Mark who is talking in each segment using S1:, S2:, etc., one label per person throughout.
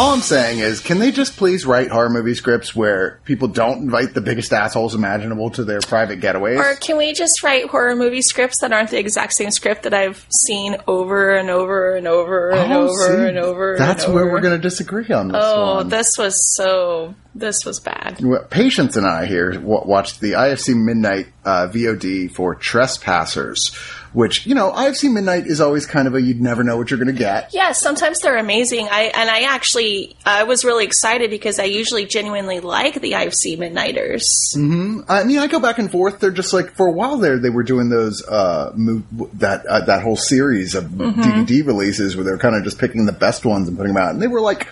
S1: All I'm saying is, can they just please write horror movie scripts where people don't invite the biggest assholes imaginable to their private getaways?
S2: Or can we just write horror movie scripts that aren't the exact same script that I've seen over and over and over and
S1: Oh,
S2: over
S1: see,
S2: and over?
S1: That's
S2: and
S1: where
S2: over.
S1: we're going to disagree on this
S2: Oh,
S1: one.
S2: this was so. This was bad.
S1: Well, Patience and I here watched the IFC Midnight uh, VOD for Trespassers, which you know IFC Midnight is always kind of a you'd never know what you're going to get.
S2: Yeah, sometimes they're amazing. I and I actually I was really excited because I usually genuinely like the IFC Midnighters. Hmm.
S1: I mean, I go back and forth. They're just like for a while there, they were doing those uh, mo- that uh, that whole series of
S2: Mm-hmm.
S1: DVD releases where they're kind of just picking the best ones and putting them out, and they were like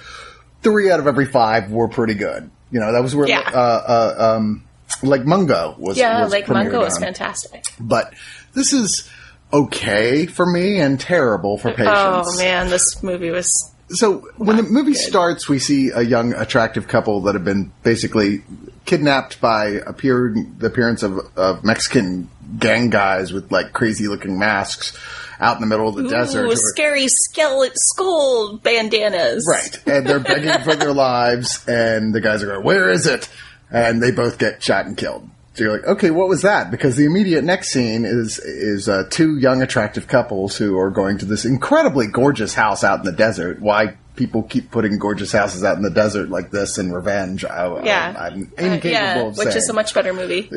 S1: three out of every five were pretty good. You know, that was where
S2: Yeah.
S1: uh, uh, um, Lake Mungo was.
S2: Yeah,
S1: was Lake
S2: Mungo
S1: on.
S2: fantastic.
S1: but this is okay for me and terrible for patience.
S2: Oh man, this movie was
S1: So when the movie starts, we see a young, attractive couple that have been basically kidnapped by appear the appearance of, of Mexican gang guys with like crazy looking masks out in the middle of the desert.
S2: ooh,
S1: are-
S2: scary skeleton skull bandanas.
S1: Right. And they're begging for their lives, and the guys are going, Where is it? And they both get shot and killed. So you're like, okay, what was that? Because the immediate next scene is is uh, two young, attractive couples who are going to this incredibly gorgeous house out in the desert. Why people keep putting gorgeous houses out in the desert like this in revenge? I,
S2: Yeah,
S1: I, am
S2: Uh,
S1: incapable
S2: yeah,
S1: of
S2: which is a much better movie.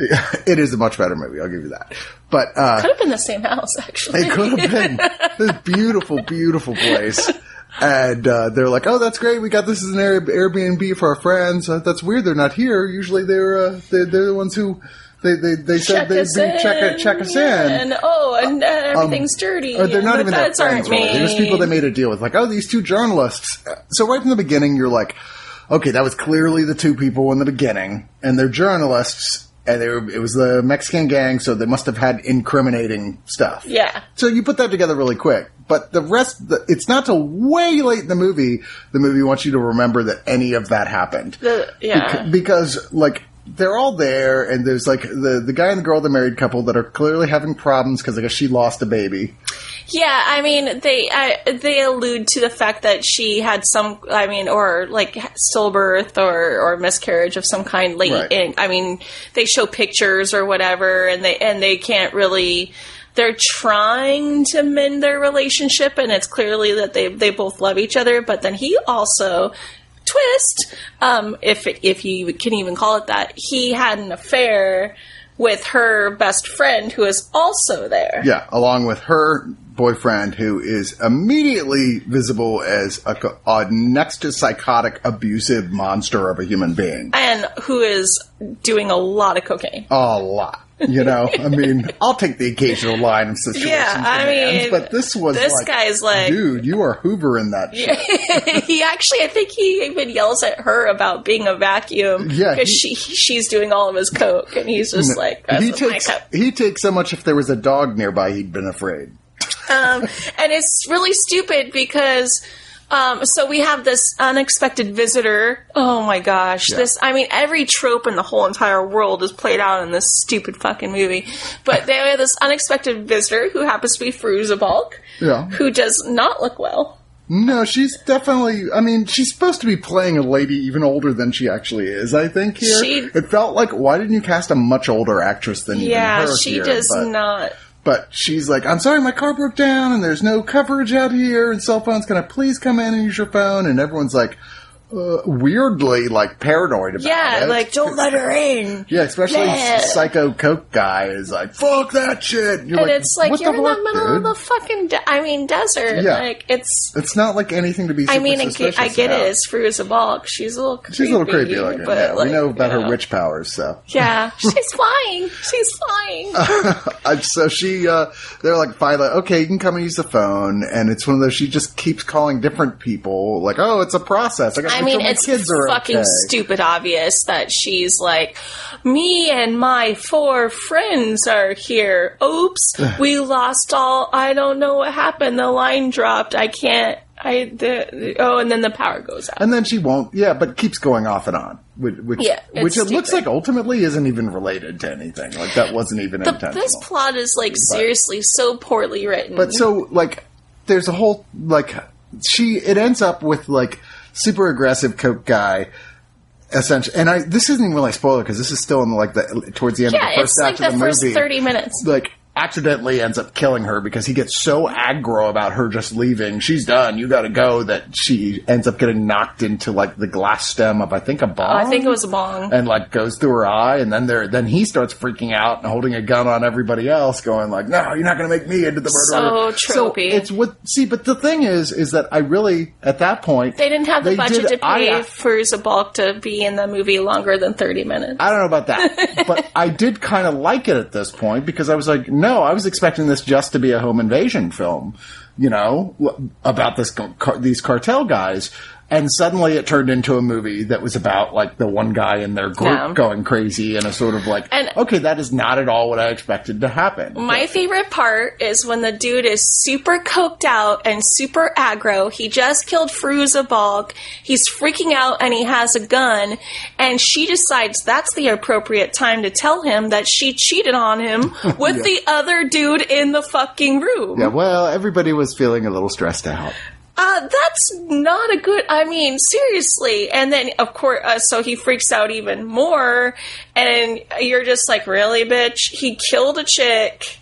S1: it is a much better movie. I'll give you that. But uh,
S2: Could have been the same house actually.
S1: it could have been this beautiful, beautiful place. And uh, they're like, "Oh, that's great. We got this as an Air- Airbnb for our friends. Uh, that's weird. They're not here. Usually, they're uh, they're, they're the ones who they they, they said
S2: check
S1: they'd be check check us in.
S2: and oh, and uh, everything's dirty.
S1: Or they're not even their
S2: aren't
S1: friends. Really. They're just people they
S2: made.
S1: made a deal with. Like, oh, these two journalists. So right from the beginning, you're like, okay, that was clearly the two people in the beginning, and they're journalists. And they were, it was the Mexican gang, so they must have had incriminating stuff.
S2: Yeah.
S1: So you put that together really quick. But the rest, the, it's not till way late in the movie, the movie wants you to remember that any of that happened.
S2: The, yeah.
S1: Bec- because, like, they're all there, and there's, like, the, the guy and the girl, the married couple, that are clearly having problems because I guess she lost a baby.
S2: Yeah, I mean, they they allude to the fact that she had some, I mean, or like stillbirth or or miscarriage of some kind late.
S1: Right.
S2: In, I mean, they show pictures or whatever, and they and they can't really. They're trying to mend their relationship, and it's clearly that they they both love each other. But then he also twist, um, if if you can even call it that, he had an affair with her best friend who is also there.
S1: Yeah, along with her boyfriend, who is immediately visible as a, a next to psychotic, abusive monster of a human being.
S2: and who is doing a lot of cocaine.
S1: A lot. You know, I mean, I'll take the occasional line of situations.
S2: Yeah, I
S1: demands,
S2: mean,
S1: but this was
S2: this
S1: like,
S2: guy's like-
S1: dude, you are hoovering that shit.
S2: he actually, I think he even yells at her about being a vacuum
S1: Yeah,
S2: because she she's doing all of his coke, and he's just like, "That's
S1: he takes he takes so much. If there was a dog nearby, he'd been afraid.
S2: Um, and it's really stupid because. Um, so we have this unexpected visitor. Oh my gosh. This, I mean, every trope in the whole entire world is played out in this stupid fucking movie. But they have this unexpected visitor who happens to be Fairuza Balk,
S1: Yeah.
S2: who does not look well.
S1: No, she's definitely. I mean, she's supposed to be playing a lady even older than she actually is. I think here
S2: She-
S1: it felt like why didn't you cast a much older actress than even
S2: Yeah, she
S1: here?
S2: does
S1: but,
S2: not.
S1: But she's like, I'm sorry, my car broke down, and there's no coverage out here, and cell phones. Can I please come in and use your phone? And everyone's like, uh, weirdly, like paranoid about
S2: Yeah,
S1: it.
S2: like don't let her in.
S1: Yeah, especially
S2: Yeah.
S1: psycho coke guy is like, fuck that shit. You're
S2: And it's like you're in the middle
S1: dude?
S2: of the fucking. De- I mean, desert.
S1: Yeah.
S2: Like it's.
S1: It's not like anything to be.
S2: I mean, I get, I get it. It's Fairuza Balk. She's a little. Creepy,
S1: She's a little creepy looking.
S2: but
S1: yeah.
S2: like,
S1: we know about
S2: you
S1: her
S2: know.
S1: witch powers, so.
S2: Yeah, she's flying. She's flying.
S1: Uh, so she, uh, they're like, finally, okay, you can come and use the phone. And it's one of those, she just keeps calling different people, like, oh, it's a process. I,
S2: I mean,
S1: sure
S2: it's
S1: kids are
S2: fucking
S1: okay.
S2: stupid obvious that she's like, me and my four friends are here. Oops, we lost all. I don't know what happened. The line dropped. I can't. I the, oh, and then the power goes out.
S1: And then she won't, yeah, but keeps going off and on, which, which,
S2: Yeah,
S1: which it looks like ultimately isn't even related to anything. Like that wasn't even
S2: The,
S1: intentional.
S2: this plot is like seriously so poorly written.
S1: But so like, there's a whole like she. It ends up with like super aggressive coke guy. Essentially, and I this isn't even really a spoiler because this is still in the, like the towards the end
S2: yeah,
S1: of the first
S2: like
S1: act
S2: the,
S1: of the
S2: first
S1: movie.
S2: thirty minutes.
S1: like accidentally ends up killing her because he gets so aggro about her just leaving. She's done. You got to go. That she ends up getting knocked into like the glass stem of I think a bomb.
S2: I think it was a bong.
S1: and like goes through her eye, and then there, then he starts freaking out and holding a gun on everybody else, going like, "No, you're not going to make me into the murderer."
S2: So tropey.
S1: it's what. See, but the thing is, is that I really at that point
S2: They didn't have the budget
S1: did-
S2: to pay
S1: I-
S2: Fairuza Balk to be in the movie longer than thirty minutes.
S1: I don't know about that, but I did kind of like it at this point because I was like, no, I was expecting this just to be a home invasion film, you know, about this these cartel guys. And suddenly it turned into a movie that was about like the one guy in their group
S2: Yeah.
S1: going crazy and a sort of like,
S2: And-
S1: okay, that is not at all what I expected to happen.
S2: My favorite part is when the dude is super coked out and super aggro. He just killed Fairuza Balk. He's freaking out and he has a gun. And she decides that's the appropriate time to tell him that she cheated on him with
S1: Yeah.
S2: the other dude in the fucking room.
S1: yeah, well, everybody was feeling a little stressed out.
S2: Uh, that's not a good. I mean, seriously. And then, of course, uh, so he freaks out even more, and you're just like, really, bitch? He killed a chick.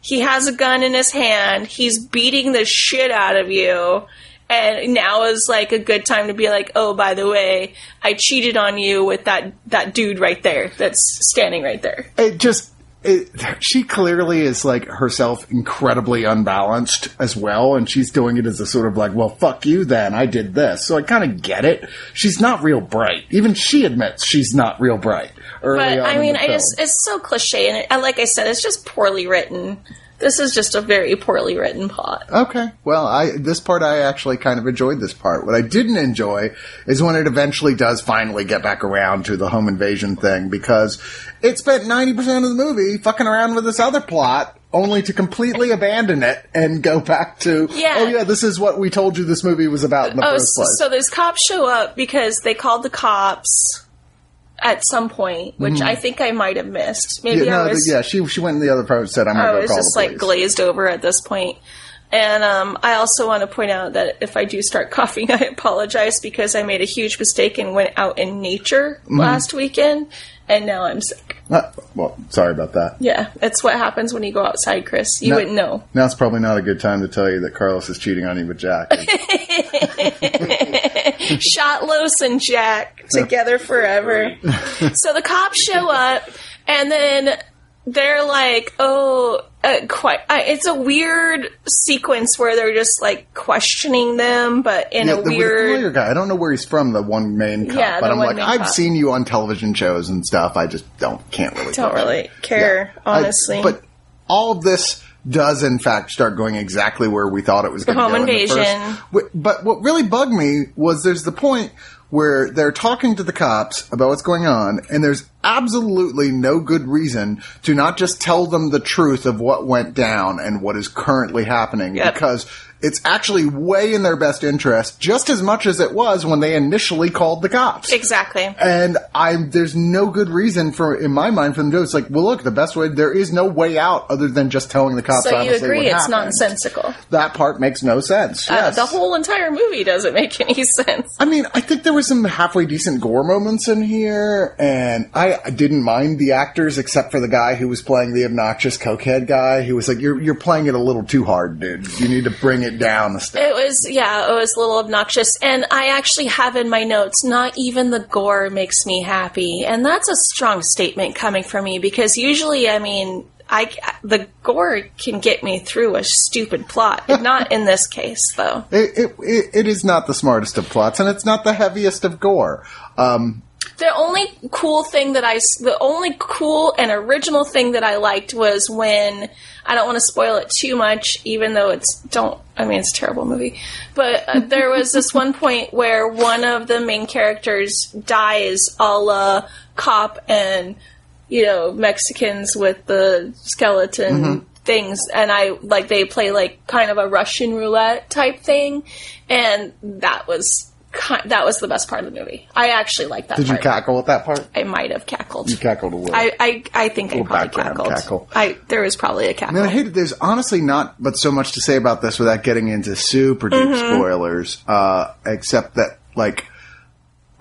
S2: He has a gun in his hand. He's beating the shit out of you. And now is like a good time to be like, oh, by the way, I cheated on you with that that dude right there, that's standing right there.
S1: it just it, she clearly is like herself incredibly unbalanced as well and she's doing it as a sort of like well fuck you then i did this. So i kind of get it. She's not real bright. Even she admits she's not real bright
S2: But I mean, I just it's so cliche, and it, like I said, it's just poorly written. This is just a very poorly written plot.
S1: Okay. Well, I this part I actually kind of enjoyed this part. What I didn't enjoy is when it eventually does finally get back around to the home invasion thing because it spent 90% of the movie fucking around with this other plot only to completely abandon it and go back to
S2: Yeah.
S1: oh yeah, this is what we told you this movie was about in the
S2: Oh,
S1: first place.
S2: so those cops show up because they called the cops at some point, which I think I might have missed. Maybe
S1: Mm-hmm. yeah,
S2: I
S1: no,
S2: was.
S1: yeah, she she went in the other part and said I'm going
S2: I
S1: to go
S2: was just like glazed over at this point. And um, I also want to point out that if I do start coughing, I apologize because I made a huge mistake and went out in nature
S1: Mm-hmm.
S2: last weekend, and now I'm sick.
S1: Ah, well, sorry about that.
S2: Yeah, it's what happens when you go outside, Chris. You
S1: No.
S2: wouldn't know.
S1: Now's probably not a good time to tell you that Carlos is cheating on you with Jack.
S2: Shotlos and Jack together forever. so the cops show up, and then they're like, "Oh, uh, quite." Uh, it's a weird sequence where they're just like questioning them, but in
S1: Yeah,
S2: a
S1: the, the
S2: weird.
S1: familiar guy. I don't know where he's from. The one main cop,
S2: Yeah,
S1: but I'm like, I've
S2: cop.
S1: seen you on television shows and stuff. I just don't can't really
S2: Don't really care,
S1: Yeah. I-
S2: honestly.
S1: but all of this does in fact start going exactly where we thought it was going to
S2: home
S1: go. in the
S2: invasion.
S1: first- But what really bugged me was there's the point where they're talking to the cops about what's going on, and there's absolutely no good reason to not just tell them the truth of what went down and what is currently happening
S2: Yep.
S1: because it's actually way in their best interest, just as much as it was when they initially called the cops.
S2: exactly.
S1: And I'm there's no good reason for in my mind for them to do it. It's like, well, look, the best way there is no way out other than just telling the cops.
S2: So you agree it's
S1: happened.
S2: nonsensical?
S1: That part makes no sense.
S2: Uh,
S1: Yes.
S2: the whole entire movie doesn't make any sense.
S1: I mean, I think there was some halfway decent gore moments in here, and I, I didn't mind the actors except for the guy who was playing the obnoxious cokehead guy. Who was like, "You're you're playing it a little too hard, dude. You need to bring it down a step."
S2: It was, yeah, it was a little obnoxious. And I actually have in my notes, not even the gore makes me happy. And that's a strong statement coming from me because usually, I mean, I the gore can get me through a stupid plot. not in this case, though.
S1: It, it, it, it is not the smartest of plots, and it's not the heaviest of gore. Um,
S2: The only cool thing that I, the only cool and original thing that I liked was when I don't want to spoil it too much, even though it's don't. I mean, it's a terrible movie, but uh, there was this one point where one of the main characters dies, a la cop and you know Mexicans with the skeleton. Things and I like they play like kind of a Russian roulette type thing, and that was that was the best part of the movie. I actually liked that.
S1: did you cackle at that part?
S2: I might have cackled.
S1: You cackled a little.
S2: I, I, I think I probably cackled.
S1: cackle.
S2: I there was probably a cackle.
S1: Man, I hate it. There's honestly not but so much to say about this without getting into super deep
S2: Mm-hmm.
S1: spoilers. Uh, except that, like,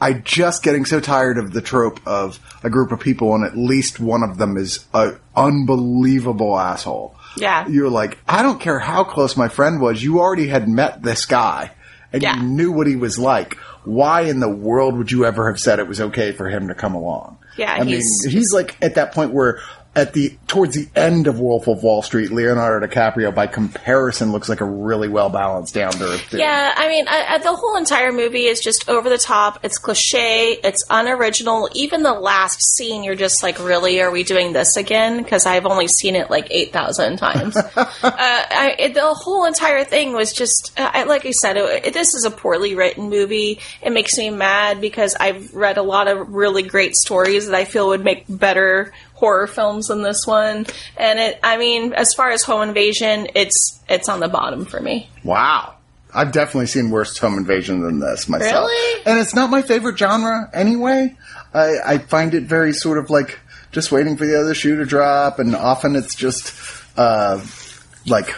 S1: I just getting so tired of the trope of a group of people and at least one of them is a unbelievable asshole.
S2: Yeah.
S1: You're like, I don't care how close my friend was. You already had met this guy and
S2: Yeah.
S1: you knew what he was like. Why in the world would you ever have said it was okay for him to come along?
S2: Yeah,
S1: I mean,
S2: he's-
S1: he's like at that point where at the towards the end of Wolf of Wall Street, Leonardo DiCaprio, by comparison, looks like a really well balanced, down to earth.
S2: Yeah, I mean, I, I, the whole entire movie is just over the top. It's cliche. It's unoriginal. Even the last scene, you're just like, really? Are we doing this again? Because I've only seen it like eight thousand times. uh, I, it, the whole entire thing was just, uh, I, like I said, it, it- this is a poorly written movie. It makes me mad because I've read a lot of really great stories that I feel would make better horror films than this one. And it, I mean, as far as home invasion, it's it's on the bottom for me.
S1: Wow. I've definitely seen worse home invasion than this myself.
S2: Really?
S1: And it's not my favorite genre anyway. I, I find it very sort of like just waiting for the other shoe to drop, and often it's just uh, like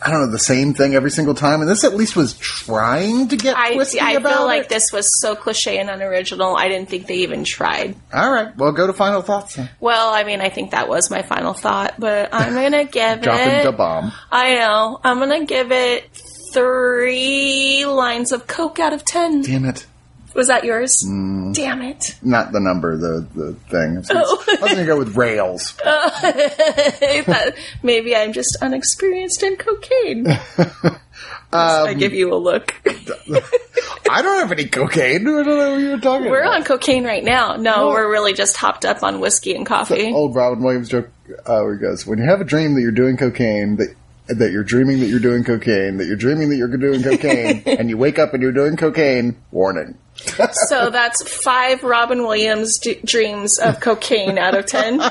S1: I don't know the same thing every single time. And this at least was trying to get
S2: I
S1: twisty
S2: I
S1: about
S2: feel like
S1: it.
S2: this was so cliche and unoriginal. I didn't think they even tried.
S1: All right, well, go to final thoughts. Then.
S2: Well, I mean, I think that was my final thought, but I'm gonna give
S1: Dropping
S2: it.
S1: the bomb.
S2: I know. I'm gonna give it three lines of Coke out of ten.
S1: Damn it.
S2: Was that yours?
S1: Mm.
S2: Damn it!
S1: Not the number, the the thing. I was,
S2: Oh.
S1: I was going to go with rails.
S2: Thought Maybe I'm just unexperienced in cocaine. I give you a look.
S1: I don't have any cocaine. I don't know what you were talking
S2: We're
S1: about.
S2: on cocaine right now. No,
S1: What?
S2: we're really just hopped up on whiskey and coffee.
S1: old Robin Williams joke uh, where he goes, "When you have a dream that you're doing cocaine, that that you're dreaming that you're doing cocaine, that you're dreaming that you're doing cocaine, and you wake up and you're doing cocaine, warning."
S2: So that's five Robin Williams d- dreams of cocaine out of ten.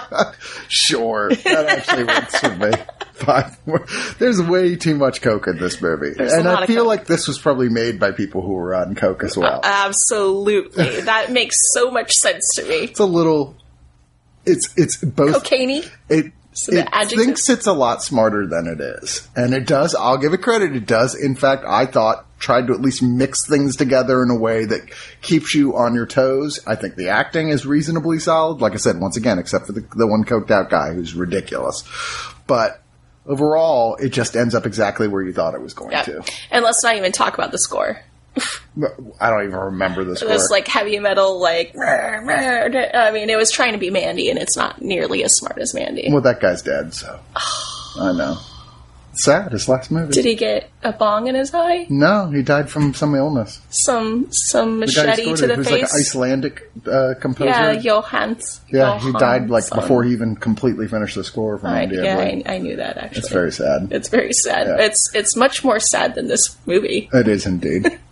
S1: Sure, that actually works for me. Five. more- There's way too much coke in this movie,
S2: There's
S1: and I feel
S2: coke.
S1: like this was probably made by people who were on coke as well.
S2: Absolutely, that makes so much sense to me.
S1: it's a little. It's it's both
S2: Cocaine.
S1: it
S2: the
S1: it
S2: adjective?
S1: thinks it's a lot smarter than it is, and it does. I'll give it credit. It does. In fact, I thought tried to at least mix things together in a way that keeps you on your toes. I think the acting is reasonably solid. Like I said, once again, except for the, the one coked out guy who's ridiculous, but. Overall, it just ends up exactly where you thought it was going
S2: Yeah.
S1: to.
S2: And let's not even talk about the score.
S1: I don't even remember this.
S2: It was like heavy metal, like I mean, it was trying to be Mandy, and it's not nearly as smart as Mandy.
S1: well, that guy's dead, so I know. Sad. His last movie.
S2: Did he get a bong in his eye?
S1: No, he died from some illness.
S2: Some some
S1: The guy who
S2: machete to the
S1: who's like an
S2: face?
S1: Icelandic uh, composer.
S2: yeah, Johans.
S1: Yeah, he died like before he even completely finished the score from
S2: I,
S1: India.
S2: yeah, I, I knew that actually.
S1: it's very sad.
S2: It's very sad.
S1: Yeah.
S2: It's it's much more sad than this movie.
S1: It is indeed.